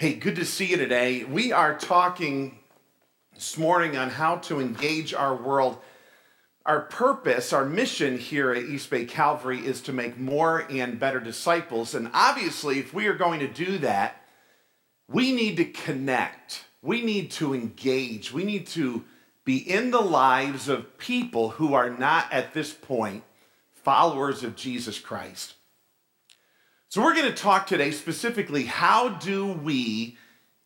Hey, good to see you today. We are talking this morning on how to engage our world. Our purpose, our mission here at East Bay Calvary is to make more and better disciples. And obviously, if we are going to do that, we need to connect, we need to engage, we need to be in the lives of people who are not at this point followers of Jesus Christ. So, we're going to talk today specifically how do we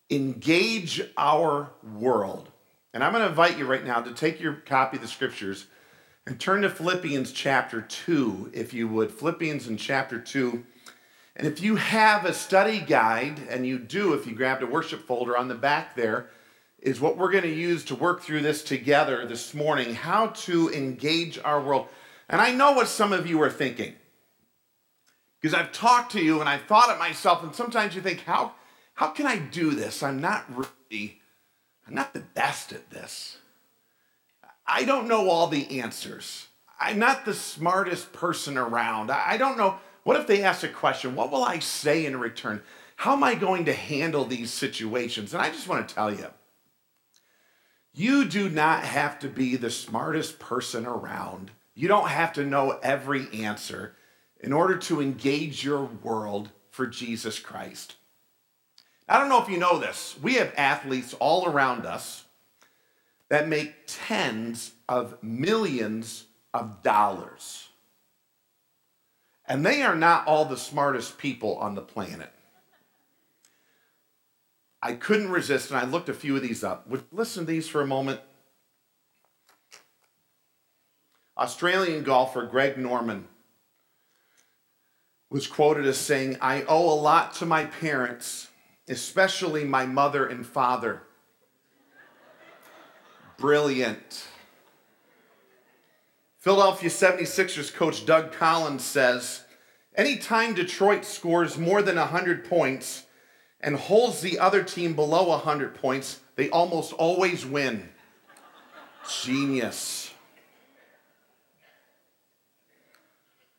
engage our world? And I'm going to invite you right now to take your copy of the scriptures and turn to Philippians chapter 2, if you would. Philippians in chapter 2. And if you have a study guide, and you do, if you grabbed a worship folder on the back there, is what we're going to use to work through this together this morning how to engage our world. And I know what some of you are thinking. Because I've talked to you and I've thought it myself, and sometimes you think, how, how can I do this? I'm not really, I'm not the best at this. I don't know all the answers. I'm not the smartest person around. I don't know. What if they ask a question? What will I say in return? How am I going to handle these situations? And I just want to tell you, you do not have to be the smartest person around. You don't have to know every answer in order to engage your world for Jesus Christ. I don't know if you know this. We have athletes all around us that make tens of millions of dollars. And they are not all the smartest people on the planet. I couldn't resist, and I looked a few of these up. Would listen to these for a moment. Australian golfer Greg Norman was quoted as saying, I owe a lot to my parents, especially my mother and father. Brilliant. Philadelphia 76ers coach Doug Collins says, Anytime Detroit scores more than 100 points and holds the other team below 100 points, they almost always win. Genius.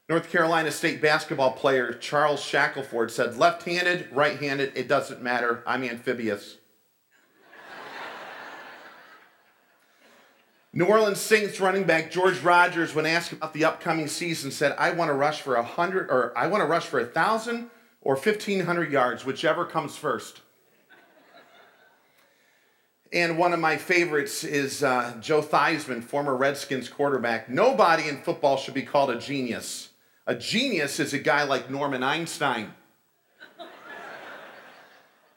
North Carolina State basketball player Charles Shackelford said, left handed, right handed, it doesn't matter. I'm amphibious. New Orleans Saints running back George Rogers, when asked about the upcoming season, said, I want to rush for a hundred or I want to rush for a thousand or fifteen hundred yards, whichever comes first. And one of my favorites is uh, Joe Theismann, former Redskins quarterback. Nobody in football should be called a genius. A genius is a guy like Norman Einstein.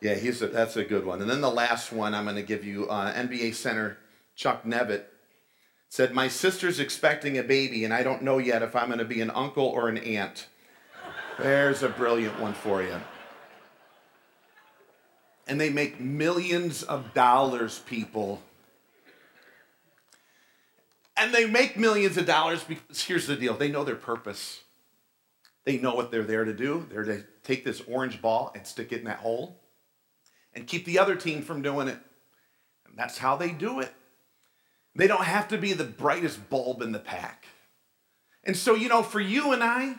yeah, he's a, that's a good one. And then the last one I'm going to give you uh, NBA center Chuck Nevitt said, My sister's expecting a baby, and I don't know yet if I'm going to be an uncle or an aunt. There's a brilliant one for you. And they make millions of dollars, people. And they make millions of dollars because here's the deal they know their purpose. They know what they're there to do. They're to take this orange ball and stick it in that hole and keep the other team from doing it. And that's how they do it. They don't have to be the brightest bulb in the pack. And so, you know, for you and I,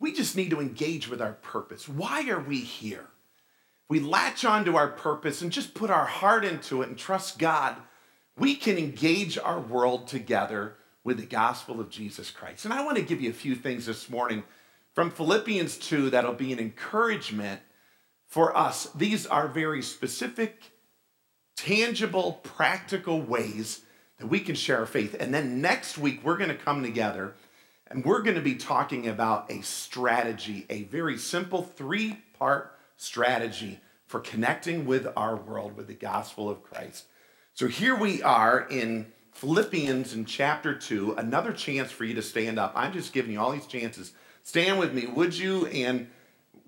we just need to engage with our purpose. Why are we here? We latch onto our purpose and just put our heart into it and trust God. We can engage our world together with the gospel of Jesus Christ. And I want to give you a few things this morning from Philippians 2 that'll be an encouragement for us. These are very specific, tangible, practical ways that we can share our faith. And then next week, we're going to come together and we're going to be talking about a strategy, a very simple three part strategy for connecting with our world with the gospel of Christ. So here we are in Philippians in chapter 2, another chance for you to stand up. I'm just giving you all these chances Stand with me, would you? And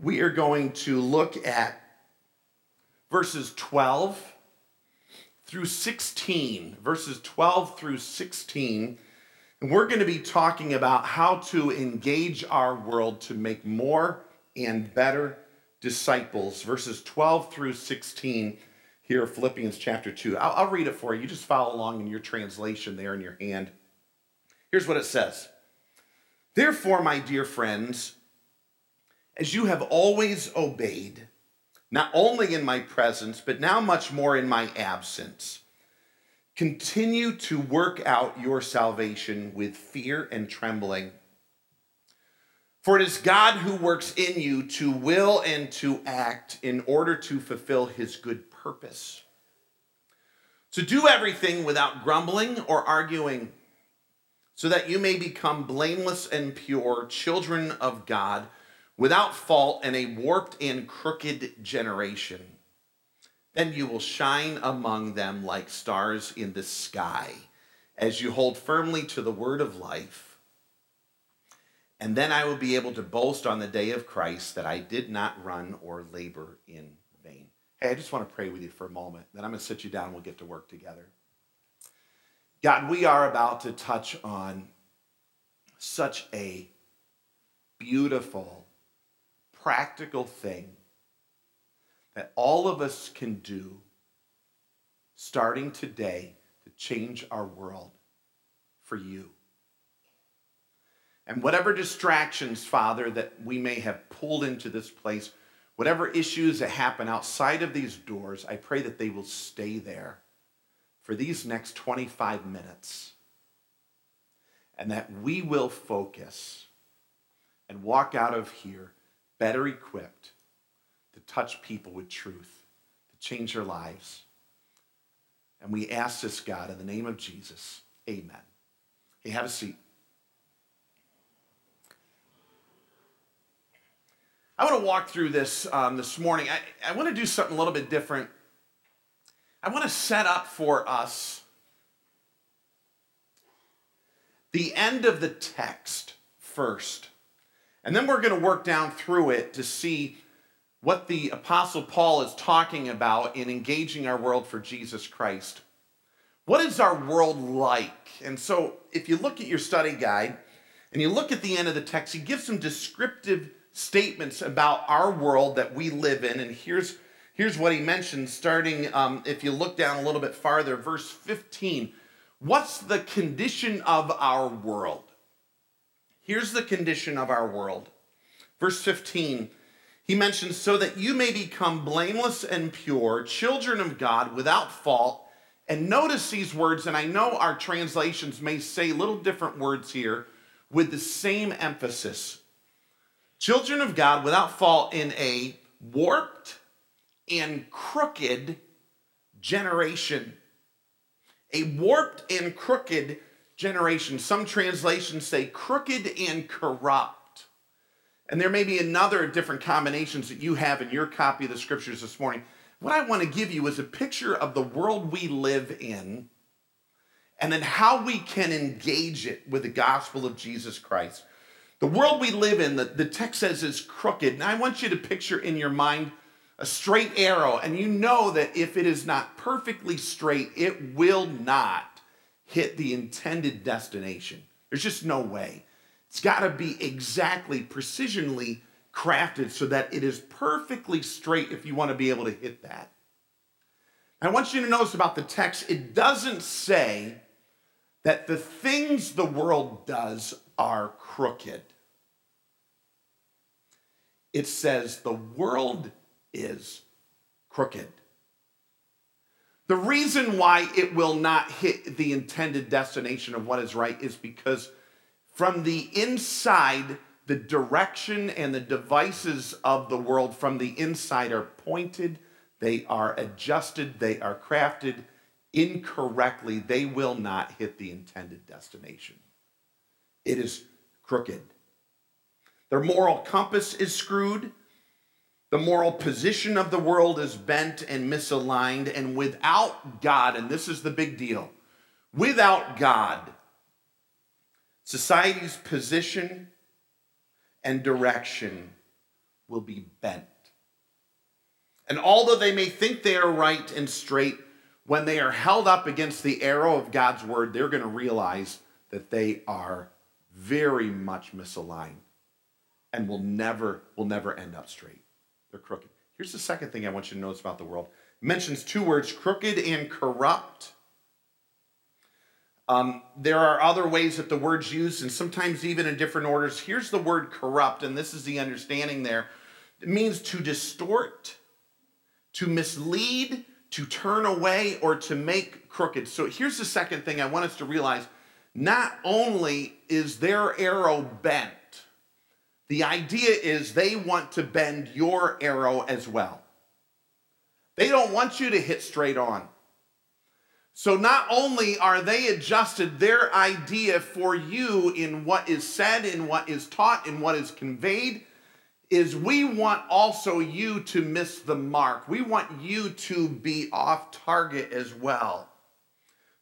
we are going to look at verses 12 through 16. Verses 12 through 16. And we're going to be talking about how to engage our world to make more and better disciples. Verses 12 through 16 here, Philippians chapter 2. I'll, I'll read it for you. You just follow along in your translation there in your hand. Here's what it says. Therefore, my dear friends, as you have always obeyed, not only in my presence, but now much more in my absence. Continue to work out your salvation with fear and trembling. For it is God who works in you to will and to act in order to fulfill his good purpose. So do everything without grumbling or arguing, so that you may become blameless and pure, children of God without fault in a warped and crooked generation. Then you will shine among them like stars in the sky as you hold firmly to the word of life. And then I will be able to boast on the day of Christ that I did not run or labor in vain. Hey, I just want to pray with you for a moment. Then I'm going to sit you down and we'll get to work together. God, we are about to touch on such a beautiful practical thing that all of us can do starting today to change our world for you. And whatever distractions, Father, that we may have pulled into this place, whatever issues that happen outside of these doors, I pray that they will stay there for these next 25 minutes and that we will focus and walk out of here better equipped to touch people with truth, to change their lives. And we ask this, God, in the name of Jesus. Amen. Hey, have a seat. I want to walk through this um, this morning. I, I want to do something a little bit different. I want to set up for us the end of the text first. And then we're going to work down through it to see what the Apostle Paul is talking about in engaging our world for Jesus Christ. What is our world like? And so, if you look at your study guide and you look at the end of the text, he gives some descriptive statements about our world that we live in. And here's, here's what he mentions, starting, um, if you look down a little bit farther, verse 15. What's the condition of our world? Here's the condition of our world. Verse 15, he mentions, so that you may become blameless and pure, children of God without fault. And notice these words, and I know our translations may say little different words here with the same emphasis. Children of God without fault in a warped and crooked generation. A warped and crooked generation. Some translations say crooked and corrupt. And there may be another different combinations that you have in your copy of the scriptures this morning. What I want to give you is a picture of the world we live in and then how we can engage it with the gospel of Jesus Christ. The world we live in, the, the text says is crooked. And I want you to picture in your mind a straight arrow, and you know that if it is not perfectly straight, it will not hit the intended destination. There's just no way. It's got to be exactly, precisionally crafted so that it is perfectly straight if you want to be able to hit that. I want you to notice about the text, it doesn't say that the things the world does are crooked. It says the world is crooked. The reason why it will not hit the intended destination of what is right is because from the inside, the direction and the devices of the world from the inside are pointed, they are adjusted, they are crafted incorrectly. They will not hit the intended destination. It is crooked. Their moral compass is screwed. The moral position of the world is bent and misaligned, and without God, and this is the big deal without God, society's position and direction will be bent. And although they may think they are right and straight, when they are held up against the arrow of God's word, they're going to realize that they are very much misaligned and will never will never end up straight. They're crooked. Here's the second thing I want you to notice about the world. It mentions two words, crooked and corrupt. Um, there are other ways that the word's used, and sometimes even in different orders. Here's the word corrupt, and this is the understanding there. It means to distort, to mislead, to turn away, or to make crooked. So here's the second thing I want us to realize not only is their arrow bent, the idea is they want to bend your arrow as well. They don't want you to hit straight on. So not only are they adjusted their idea for you in what is said, in what is taught, in what is conveyed, is we want also you to miss the mark. We want you to be off target as well.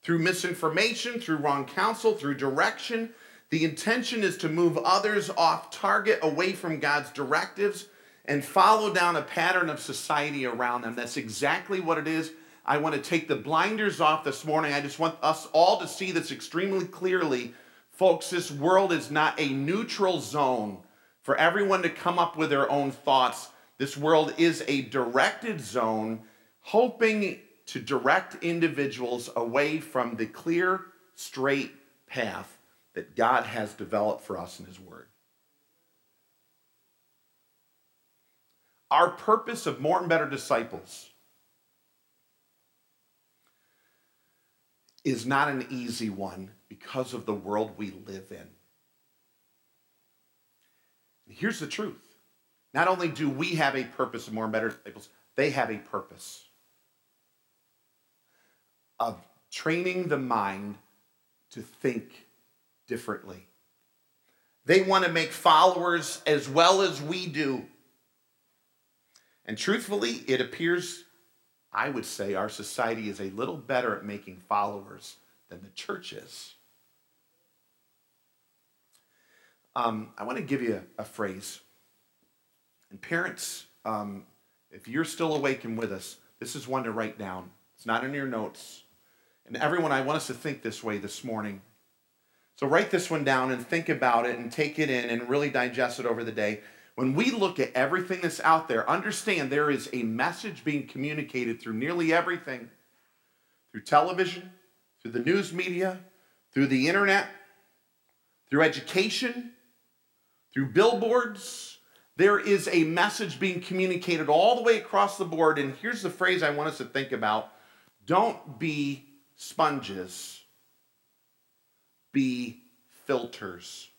Through misinformation, through wrong counsel, through direction, the intention is to move others off target, away from God's directives, and follow down a pattern of society around them. That's exactly what it is. I want to take the blinders off this morning. I just want us all to see this extremely clearly. Folks, this world is not a neutral zone for everyone to come up with their own thoughts. This world is a directed zone, hoping to direct individuals away from the clear, straight path that God has developed for us in His Word. Our purpose of more and better disciples is not an easy one because of the world we live in. Here's the truth. Not only do we have a purpose of more and better disciples, they have a purpose of training the mind to think differently. They want to make followers as well as we do. And truthfully, it appears, I would say, our society is a little better at making followers than the church is. Um, I want to give you a, a phrase. And parents, um, if you're still awake and with us, this is one to write down. It's not in your notes. And everyone, I want us to think this way this morning. So write this one down and think about it and take it in and really digest it over the day. When we look at everything that's out there, understand there is a message being communicated through nearly everything through television, through the news media, through the internet, through education, through billboards. There is a message being communicated all the way across the board. And here's the phrase I want us to think about don't be sponges, be filters.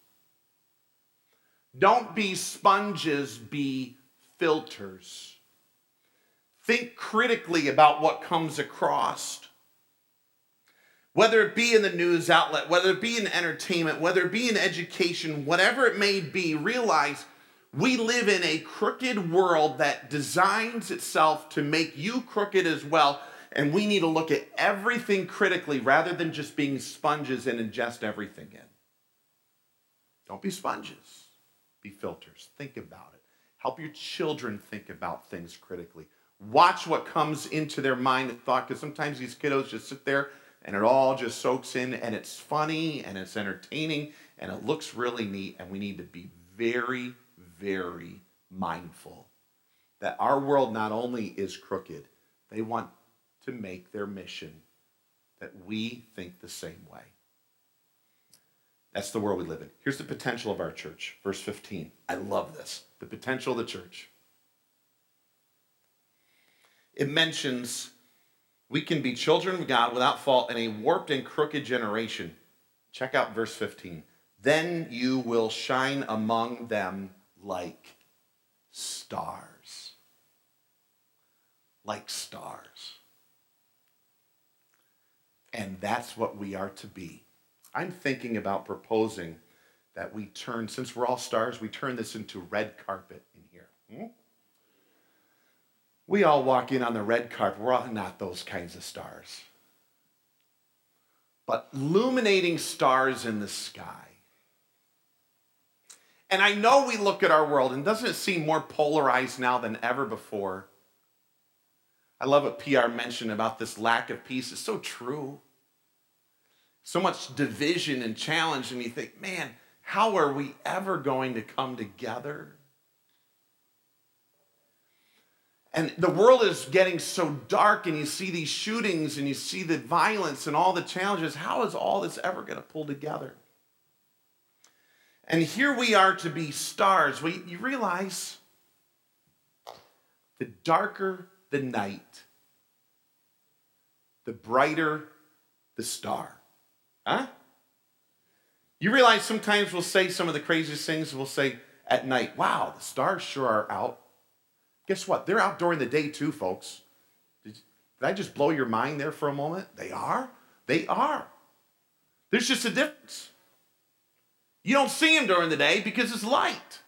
Don't be sponges, be filters. Think critically about what comes across. Whether it be in the news outlet, whether it be in entertainment, whether it be in education, whatever it may be, realize we live in a crooked world that designs itself to make you crooked as well. And we need to look at everything critically rather than just being sponges and ingest everything in. Don't be sponges, be filters. Think about it. Help your children think about things critically. Watch what comes into their mind and thought, because sometimes these kiddos just sit there and it all just soaks in and it's funny and it's entertaining and it looks really neat. And we need to be very, very mindful that our world not only is crooked, they want to make their mission that we think the same way. That's the world we live in. Here's the potential of our church. Verse 15. I love this. The potential of the church. It mentions we can be children of God without fault in a warped and crooked generation. Check out verse 15. Then you will shine among them like stars. Like stars. And that's what we are to be. I'm thinking about proposing that we turn, since we're all stars, we turn this into red carpet in here. Hmm? We all walk in on the red carpet. We're all not those kinds of stars. But illuminating stars in the sky. And I know we look at our world, and doesn't it seem more polarized now than ever before? I love what PR mentioned about this lack of peace. It's so true. So much division and challenge, and you think, man, how are we ever going to come together? And the world is getting so dark, and you see these shootings and you see the violence and all the challenges. How is all this ever going to pull together? And here we are to be stars. Well, you realize the darker the night, the brighter the star. Huh? You realize sometimes we'll say some of the craziest things. We'll say at night, wow, the stars sure are out. Guess what? They're out during the day too, folks. Did, did I just blow your mind there for a moment? They are? They are. There's just a difference. You don't see them during the day because it's light.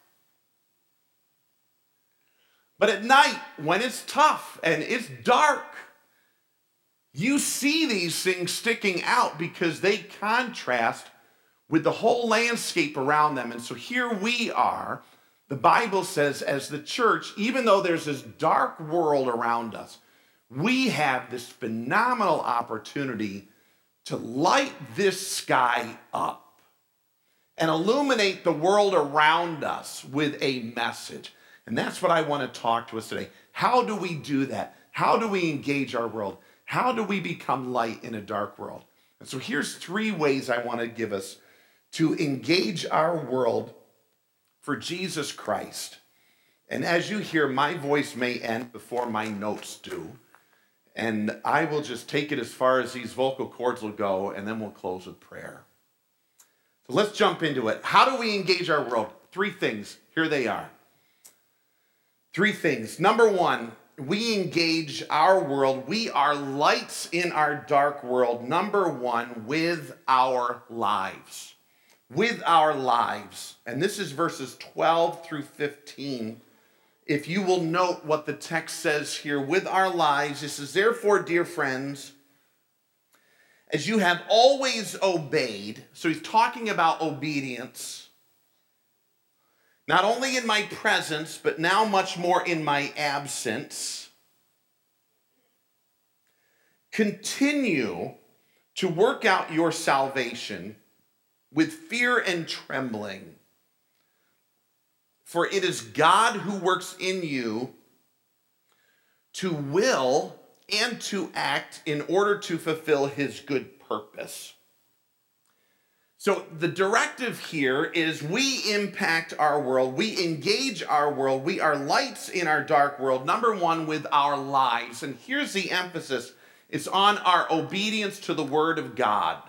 But at night, when it's tough and it's dark, you see these things sticking out because they contrast with the whole landscape around them. And so here we are. The Bible says, as the church, even though there's this dark world around us, we have this phenomenal opportunity to light this sky up and illuminate the world around us with a message. And that's what I want to talk to us today. How do we do that? How do we engage our world? How do we become light in a dark world? And so here's three ways I want to give us to engage our world for Jesus Christ. And as you hear, my voice may end before my notes do. And I will just take it as far as these vocal cords will go, and then we'll close with prayer. So let's jump into it. How do we engage our world? Three things. Here they are. Three things. Number one, we engage our world. We are lights in our dark world. Number one, with our lives. With our lives. And this is verses 12 through 15. If you will note what the text says here, with our lives, this is therefore, dear friends, as you have always obeyed. So he's talking about obedience not only in my presence, but now much more in my absence, continue to work out your salvation with fear and trembling. For it is God who works in you to will and to act in order to fulfill his good purpose. So the directive here is we impact our world, we engage our world, we are lights in our dark world, number one, with our lives. And here's the emphasis it's on our obedience to the word of God.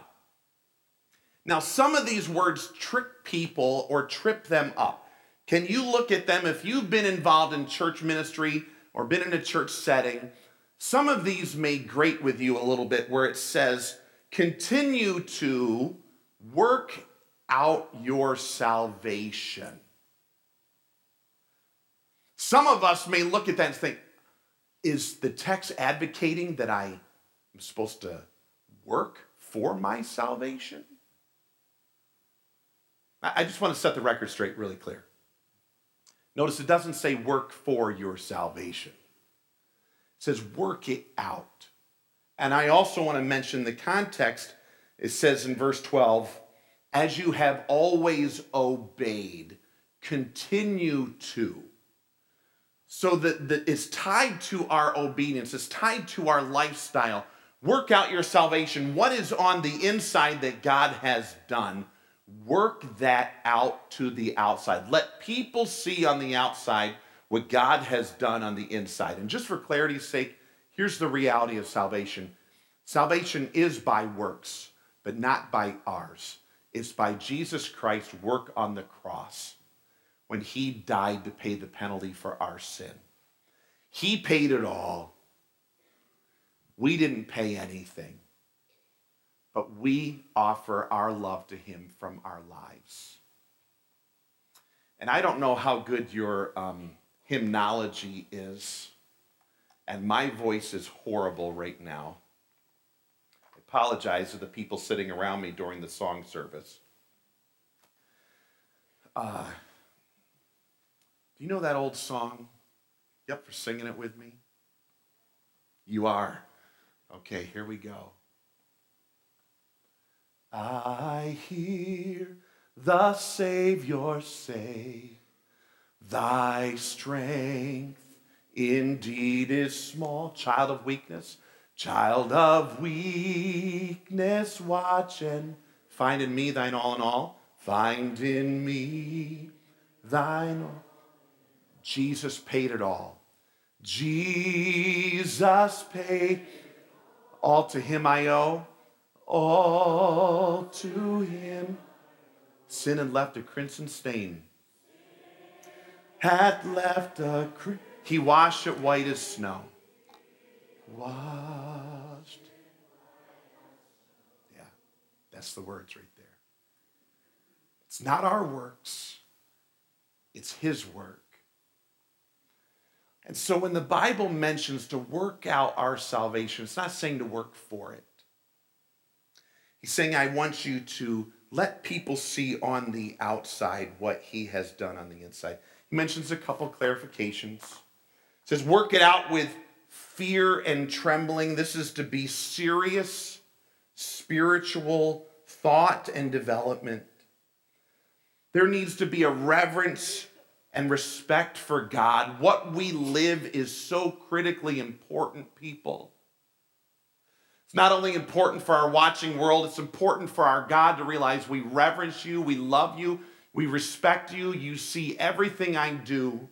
Now, some of these words trick people or trip them up. Can you look at them if you've been involved in church ministry or been in a church setting? Some of these may grate with you a little bit where it says, continue to Work out your salvation. Some of us may look at that and think, is the text advocating that I am supposed to work for my salvation? I just want to set the record straight really clear. Notice it doesn't say work for your salvation. It says work it out. And I also want to mention the context it says in verse 12, as you have always obeyed, continue to. So that, that it's tied to our obedience, it's tied to our lifestyle. Work out your salvation. What is on the inside that God has done? Work that out to the outside. Let people see on the outside what God has done on the inside. And just for clarity's sake, here's the reality of salvation salvation is by works but not by ours. It's by Jesus Christ's work on the cross when he died to pay the penalty for our sin. He paid it all. We didn't pay anything, but we offer our love to him from our lives. And I don't know how good your um, hymnology is, and my voice is horrible right now apologize to the people sitting around me during the song service. Uh, do you know that old song? Yep, for singing it with me? You are. Okay, here we go. I hear the Savior say, Thy strength indeed is small. Child of weakness, Child of weakness, watch and find in me thine all in all. Find in me thine all. Jesus paid it all. Jesus paid. All to him I owe. All to him. Sin had left a crimson stain. Had left a crimson. He washed it white as snow. Washed. Yeah, that's the words right there. It's not our works, it's His work. And so when the Bible mentions to work out our salvation, it's not saying to work for it. He's saying, I want you to let people see on the outside what He has done on the inside. He mentions a couple clarifications. Says, work it out with fear and trembling. This is to be serious spiritual thought and development. There needs to be a reverence and respect for God. What we live is so critically important, people. It's not only important for our watching world, it's important for our God to realize we reverence you, we love you, we respect you, you see everything I do.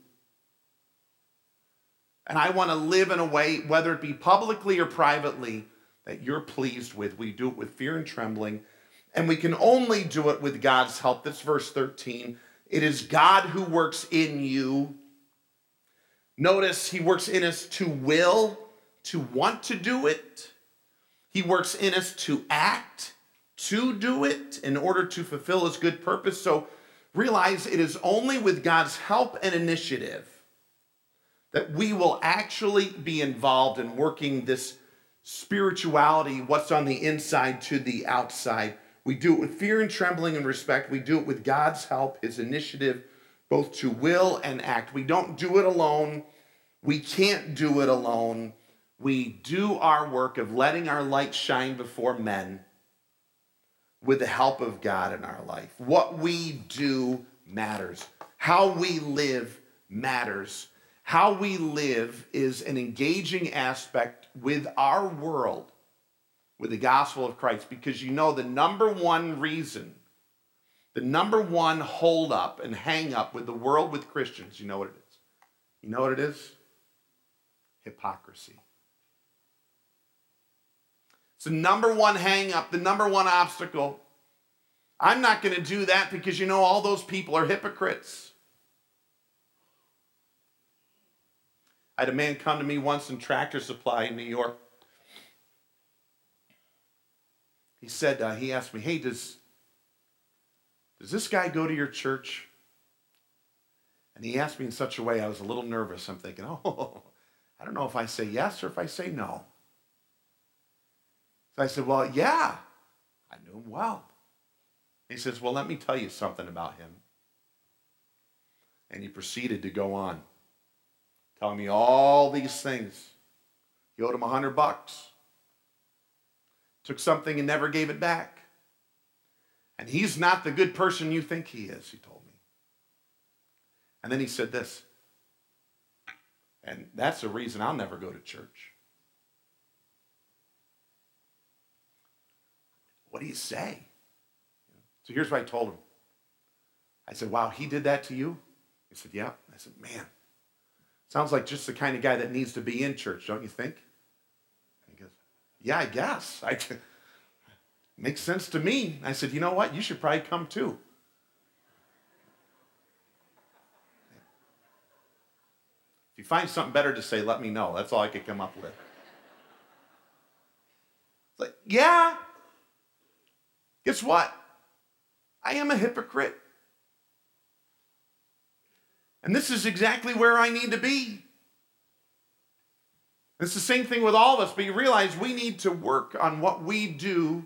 And I want to live in a way, whether it be publicly or privately, that you're pleased with. We do it with fear and trembling. And we can only do it with God's help. That's verse 13. It is God who works in you. Notice he works in us to will, to want to do it. He works in us to act, to do it in order to fulfill his good purpose. So realize it is only with God's help and initiative that we will actually be involved in working this spirituality, what's on the inside to the outside. We do it with fear and trembling and respect. We do it with God's help, His initiative, both to will and act. We don't do it alone. We can't do it alone. We do our work of letting our light shine before men with the help of God in our life. What we do matters. How we live matters. How we live is an engaging aspect with our world with the gospel of Christ because you know the number one reason, the number one hold up and hang up with the world with Christians, you know what it is? You know what it is? Hypocrisy. It's the number one hang up, the number one obstacle. I'm not going to do that because you know all those people are hypocrites. I had a man come to me once in Tractor Supply in New York he said, uh, he asked me, hey, does, does this guy go to your church? And he asked me in such a way I was a little nervous. I'm thinking, oh, I don't know if I say yes or if I say no. So I said, well, yeah, I knew him well. He says, well, let me tell you something about him. And he proceeded to go on, telling me all these things. He owed him a hundred bucks took something and never gave it back. And he's not the good person you think he is, he told me. And then he said this, and that's the reason I'll never go to church. What do you say? So here's what I told him. I said, Wow, he did that to you? He said, Yeah. I said, Man, sounds like just the kind of guy that needs to be in church, don't you think? He goes, Yeah, I guess. I, makes sense to me. I said, You know what? You should probably come too. If you find something better to say, let me know. That's all I could come up with. Like, yeah. Guess what? I am a hypocrite. And this is exactly where I need to be. It's the same thing with all of us, but you realize we need to work on what we do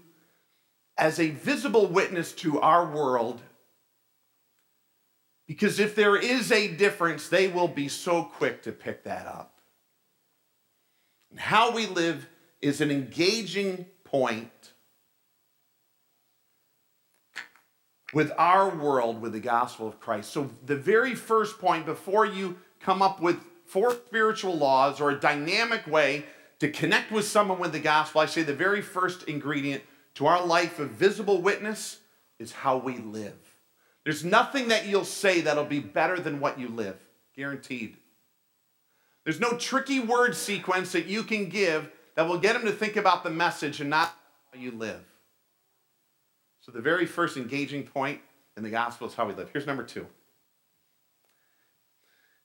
as a visible witness to our world. Because if there is a difference, they will be so quick to pick that up. And how we live is an engaging point with our world with the gospel of Christ. So, the very first point before you come up with four spiritual laws or a dynamic way to connect with someone with the gospel, I say the very first ingredient to our life of visible witness is how we live. There's nothing that you'll say that'll be better than what you live, guaranteed. There's no tricky word sequence that you can give that will get them to think about the message and not how you live. So, the very first engaging point in the gospel is how we live. Here's number two.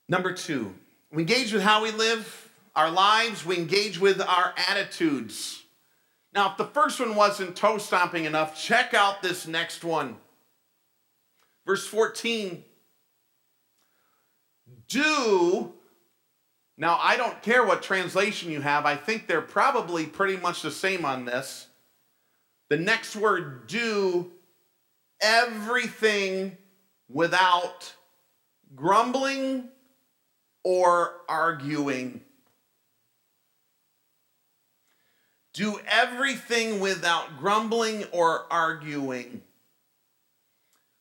Number two, we engage with how we live our lives, we engage with our attitudes. Now, if the first one wasn't toe stomping enough, check out this next one. Verse 14. Do, now I don't care what translation you have, I think they're probably pretty much the same on this. The next word, do everything without grumbling or arguing. Do everything without grumbling or arguing.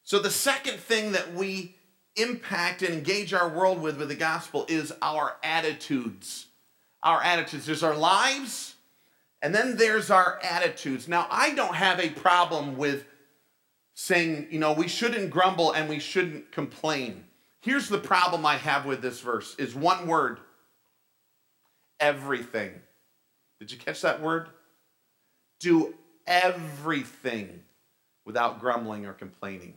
So, the second thing that we impact and engage our world with with the gospel is our attitudes. Our attitudes. There's our lives, and then there's our attitudes. Now, I don't have a problem with saying, you know, we shouldn't grumble and we shouldn't complain. Here's the problem I have with this verse is one word. Everything. Did you catch that word? Do everything without grumbling or complaining.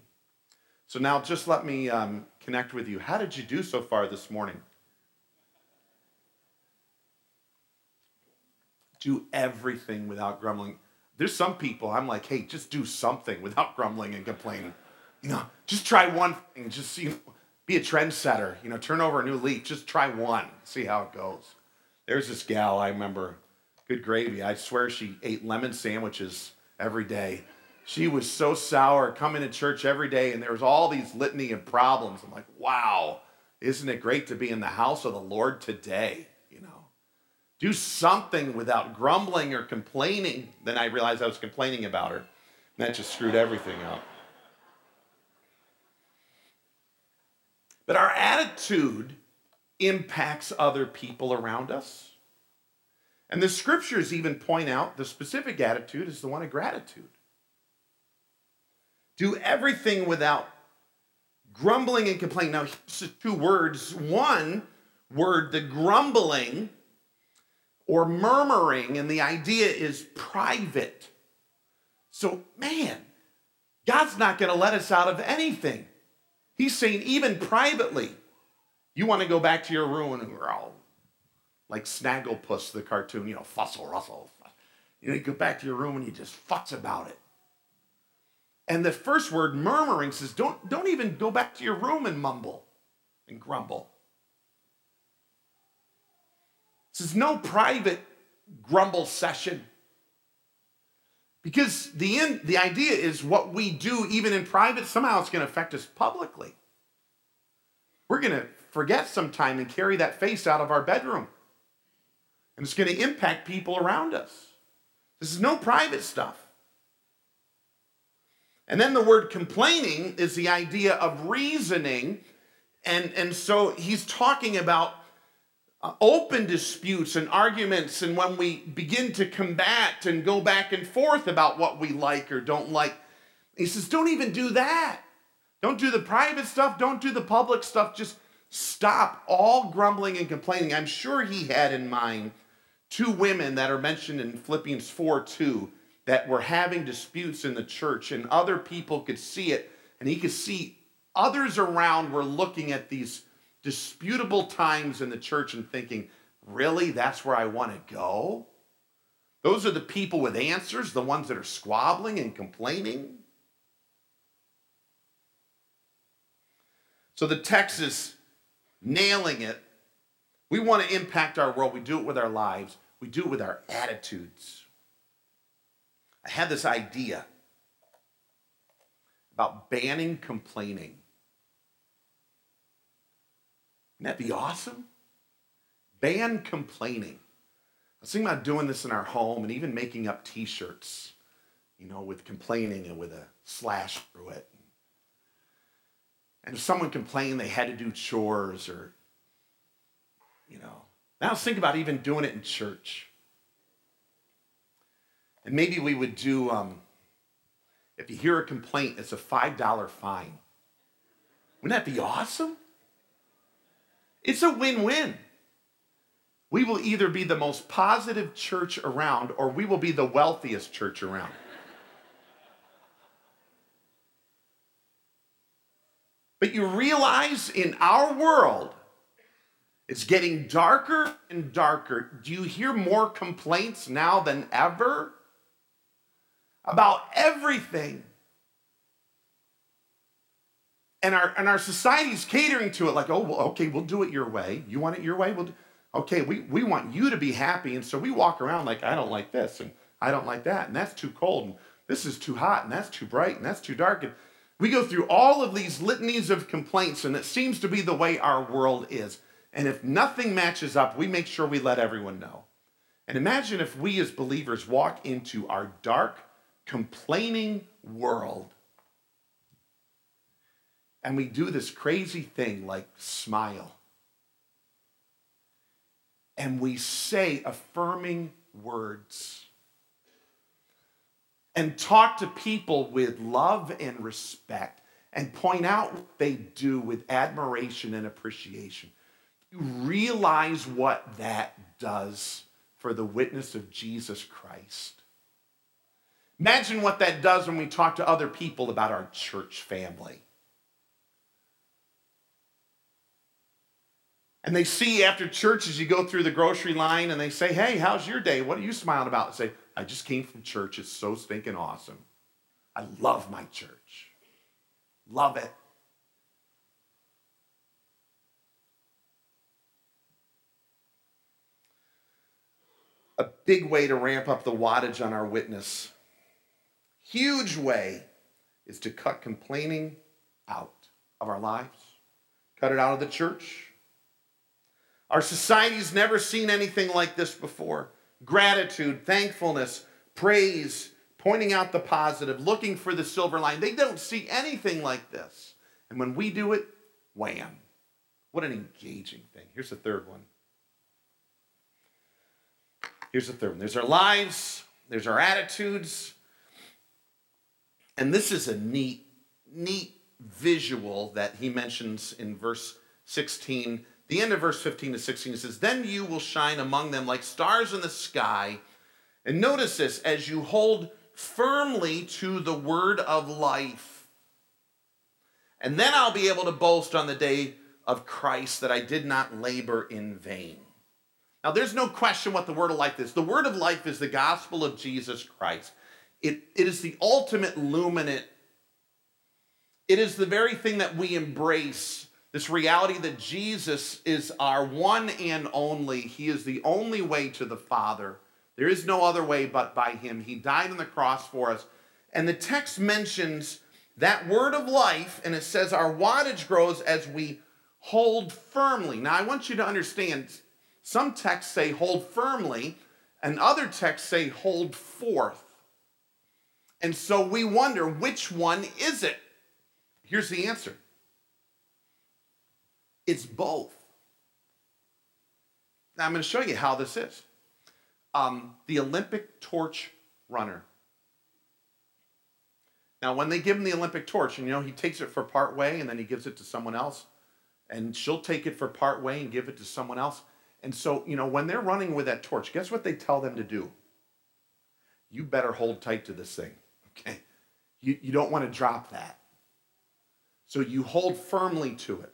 So now just let me um, connect with you. How did you do so far this morning? Do everything without grumbling. There's some people I'm like, hey, just do something without grumbling and complaining. You know, just try one thing. Just you know, be a trendsetter. You know, turn over a new leaf. Just try one. See how it goes. There's this gal I remember good gravy. I swear she ate lemon sandwiches every day. She was so sour coming to church every day, and there was all these litany of problems. I'm like, wow, isn't it great to be in the house of the Lord today? Do something without grumbling or complaining. Then I realized I was complaining about her, and that just screwed everything up. But our attitude impacts other people around us. And the scriptures even point out the specific attitude is the one of gratitude. Do everything without grumbling and complaining. Now, here's two words. One word, the grumbling or murmuring, and the idea is private. So, man, God's not going to let us out of anything. He's saying, even privately, you want to go back to your room and growl like Snagglepuss, the cartoon, you know, fussle, rustle. You know, you go back to your room and you just futz about it. And the first word, murmuring, says, don't, don't even go back to your room and mumble and grumble. It is no private grumble session. Because the, end, the idea is what we do, even in private, somehow it's going to affect us publicly. We're going to forget sometime and carry that face out of our bedroom. And it's going to impact people around us. This is no private stuff. And then the word complaining is the idea of reasoning. And, and so he's talking about uh, open disputes and arguments, and when we begin to combat and go back and forth about what we like or don't like, he says, don't even do that. Don't do the private stuff, don't do the public stuff. Just stop all grumbling and complaining. I'm sure he had in mind two women that are mentioned in Philippians 4 2 that were having disputes in the church, and other people could see it, and he could see others around were looking at these disputable times in the church and thinking, really, that's where I want to go? Those are the people with answers, the ones that are squabbling and complaining. So the text is nailing it we want to impact our world. We do it with our lives, we do it with our attitudes. I had this idea about banning complaining. Wouldn't that be awesome? Ban complaining. I was thinking about doing this in our home and even making up t shirts, you know, with complaining and with a slash through it. And if someone complained they had to do chores or you know. Now let's think about even doing it in church. And maybe we would do, um, if you hear a complaint, it's a $5 fine. Wouldn't that be awesome? It's a win win. we will either be the most positive church around or we will be the wealthiest church around. But you realize in our world, it's getting darker and darker. Do you hear more complaints now than ever about everything? And our, and our society's catering to it like, oh, well, okay, we'll do it your way. You want it your way? We'll do, okay, we, we want you to be happy. And so we walk around like, I don't like this and I don't like that. And that's too cold. And this is too hot. And that's too bright. And that's too dark. And we go through all of these litanies of complaints. And it seems to be the way our world is. And if nothing matches up, we make sure we let everyone know. And imagine if we as believers walk into our dark, complaining world and we do this crazy thing like smile. And we say affirming words and talk to people with love and respect and point out what they do with admiration and appreciation you realize what that does for the witness of Jesus Christ. Imagine what that does when we talk to other people about our church family. And they see after church as you go through the grocery line and they say, Hey, how's your day? What are you smiling about? And say, I just came from church. It's so stinking awesome. I love my church. Love it. a big way to ramp up the wattage on our witness. Huge way is to cut complaining out of our lives, cut it out of the church. Our society's never seen anything like this before. Gratitude, thankfulness, praise, pointing out the positive, looking for the silver line. They don't see anything like this. And when we do it, wham. What an engaging thing. Here's the third one Here's the third one there's our lives, there's our attitudes. And this is a neat, neat visual that he mentions in verse 16. The end of verse 15 to 16 it says, Then you will shine among them like stars in the sky. And notice this as you hold firmly to the word of life. And then I'll be able to boast on the day of Christ that I did not labor in vain. Now, there's no question what the word of life is. The word of life is the gospel of Jesus Christ. It, it is the ultimate luminant. It is the very thing that we embrace this reality that Jesus is our one and only. He is the only way to the Father. There is no other way but by Him. He died on the cross for us. And the text mentions that word of life, and it says our wattage grows as we hold firmly. Now, I want you to understand some texts say hold firmly, and other texts say hold forth. And so we wonder which one is it? Here's the answer it's both. Now I'm going to show you how this is. Um, the Olympic torch runner. Now, when they give him the Olympic torch, and you know, he takes it for part way and then he gives it to someone else, and she'll take it for part way and give it to someone else. And so, you know, when they're running with that torch, guess what they tell them to do? You better hold tight to this thing, okay? You, you don't want to drop that. So you hold firmly to it.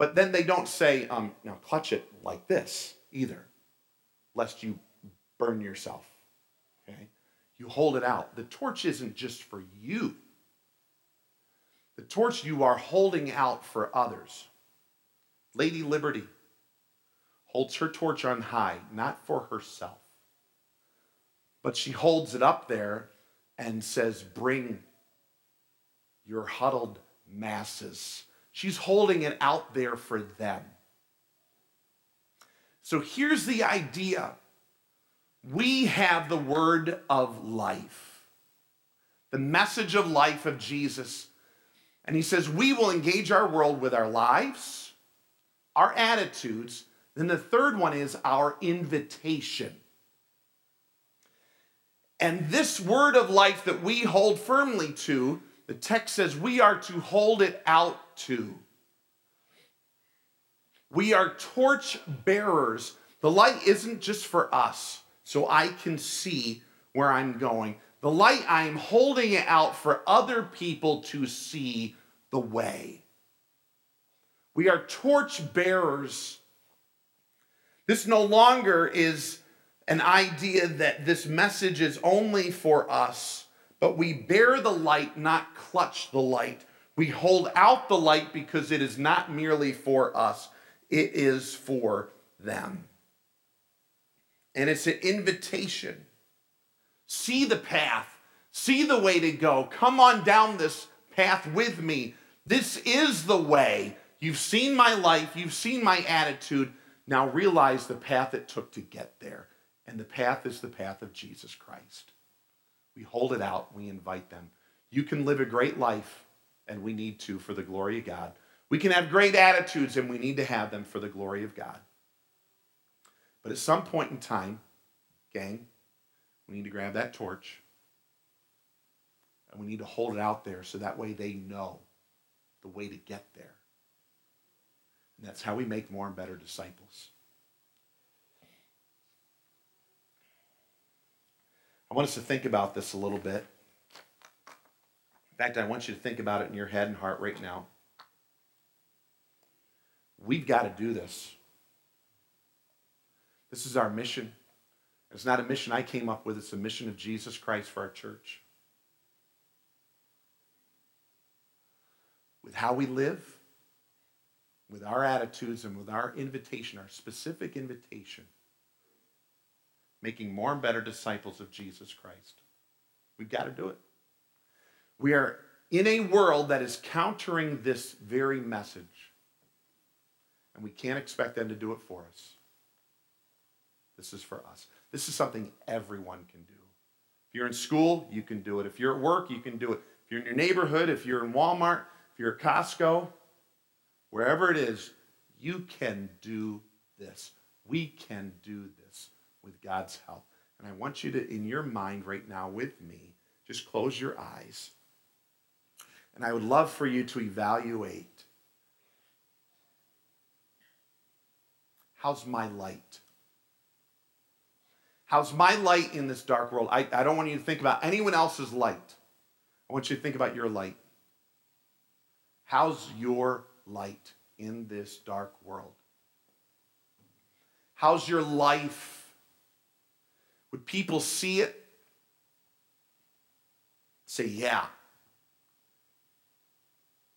But then they don't say, um, now clutch it like this either, lest you burn yourself, okay? You hold it out. The torch isn't just for you. The torch you are holding out for others. Lady Liberty, holds her torch on high, not for herself, but she holds it up there and says, Bring your huddled masses. She's holding it out there for them. So here's the idea we have the word of life, the message of life of Jesus. And he says, We will engage our world with our lives, our attitudes, then the third one is our invitation. And this word of life that we hold firmly to, the text says we are to hold it out to. We are torch bearers The light isn't just for us, so I can see where I'm going. The light, I am holding it out for other people to see the way. We are torch bearers. This no longer is an idea that this message is only for us, but we bear the light, not clutch the light. We hold out the light because it is not merely for us, it is for them. And it's an invitation. See the path, see the way to go. Come on down this path with me. This is the way. You've seen my life, you've seen my attitude. Now realize the path it took to get there. And the path is the path of Jesus Christ. We hold it out, we invite them. You can live a great life, and we need to for the glory of God. We can have great attitudes, and we need to have them for the glory of God. But at some point in time, gang, we need to grab that torch and we need to hold it out there so that way they know the way to get there. And that's how we make more and better disciples. I want us to think about this a little bit. In fact, I want you to think about it in your head and heart right now. We've got to do this. This is our mission. It's not a mission I came up with, it's a mission of Jesus Christ for our church. With how we live, with our attitudes, and with our invitation, our specific invitation, making more and better disciples of Jesus Christ. We've got to do it. We are in a world that is countering this very message, and we can't expect them to do it for us. This is for us. This is something everyone can do. If you're in school, you can do it. If you're at work, you can do it. If you're in your neighborhood, if you're in Walmart, if you're at Costco, wherever it is, you can do this. We can do this with God's help. And I want you to, in your mind right now with me, just close your eyes. And I would love for you to evaluate how's my light? How's my light in this dark world? I, I don't want you to think about anyone else's light. I want you to think about your light. How's your light in this dark world? How's your life? Would people see it? Say, yeah,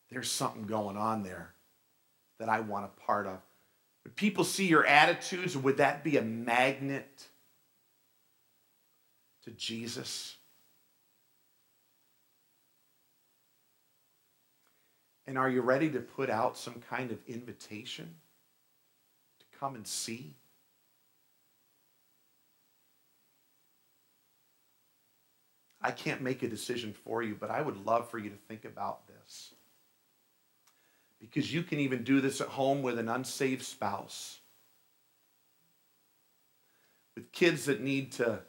there's something going on there that I want a part of. Would people see your attitudes? Would that be a magnet? to Jesus. And are you ready to put out some kind of invitation to come and see? I can't make a decision for you, but I would love for you to think about this. Because you can even do this at home with an unsaved spouse, with kids that need to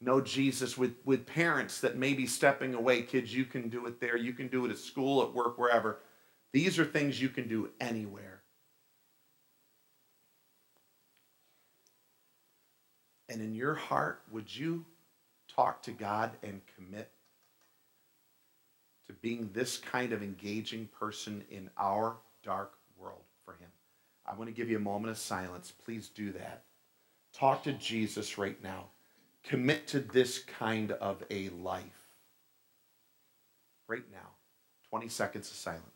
know Jesus with, with parents that may be stepping away. Kids, you can do it there. You can do it at school, at work, wherever. These are things you can do anywhere. And in your heart, would you talk to God and commit to being this kind of engaging person in our dark world for Him? I want to give you a moment of silence. Please do that. Talk to Jesus right now commit to this kind of a life. Right now, 20 seconds of silence.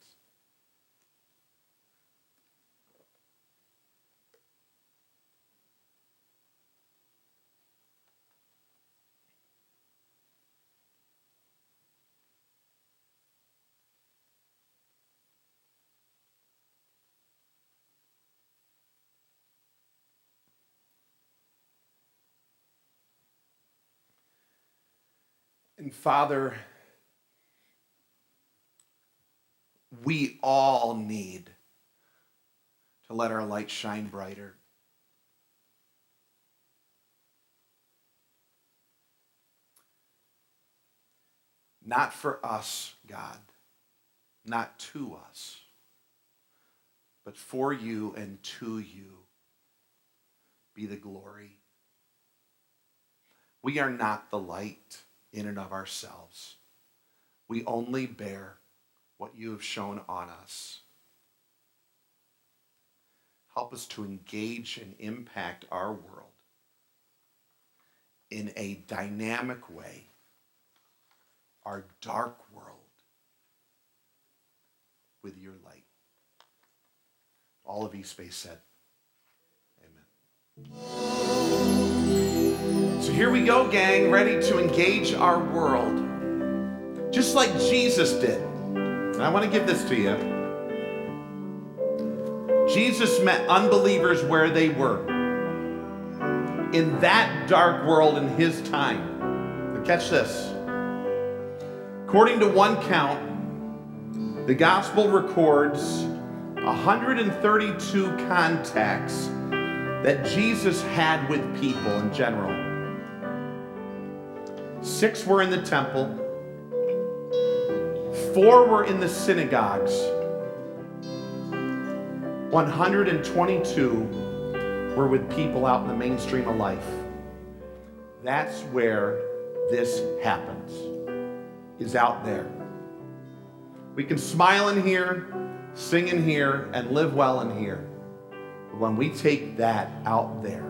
And Father, we all need to let our light shine brighter. Not for us, God, not to us, but for you and to you be the glory. We are not the light in and of ourselves. We only bear what you have shone on us. Help us to engage and impact our world in a dynamic way, our dark world, with your light. All of East Bay said, Amen. So here we go, gang, ready to engage our world, just like Jesus did. And I want to give this to you. Jesus met unbelievers where they were in that dark world in his time. But catch this. According to one count, the gospel records 132 contacts that Jesus had with people in general. Six were in the temple, four were in the synagogues, 122 were with people out in the mainstream of life. That's where this happens, is out there. We can smile in here, sing in here, and live well in here. But when we take that out there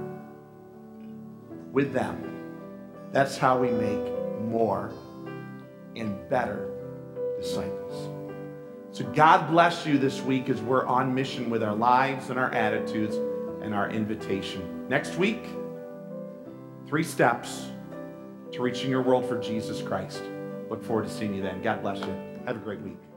with them, that's how we make more and better disciples. So God bless you this week as we're on mission with our lives and our attitudes and our invitation. Next week, three steps to reaching your world for Jesus Christ. Look forward to seeing you then. God bless you. Have a great week.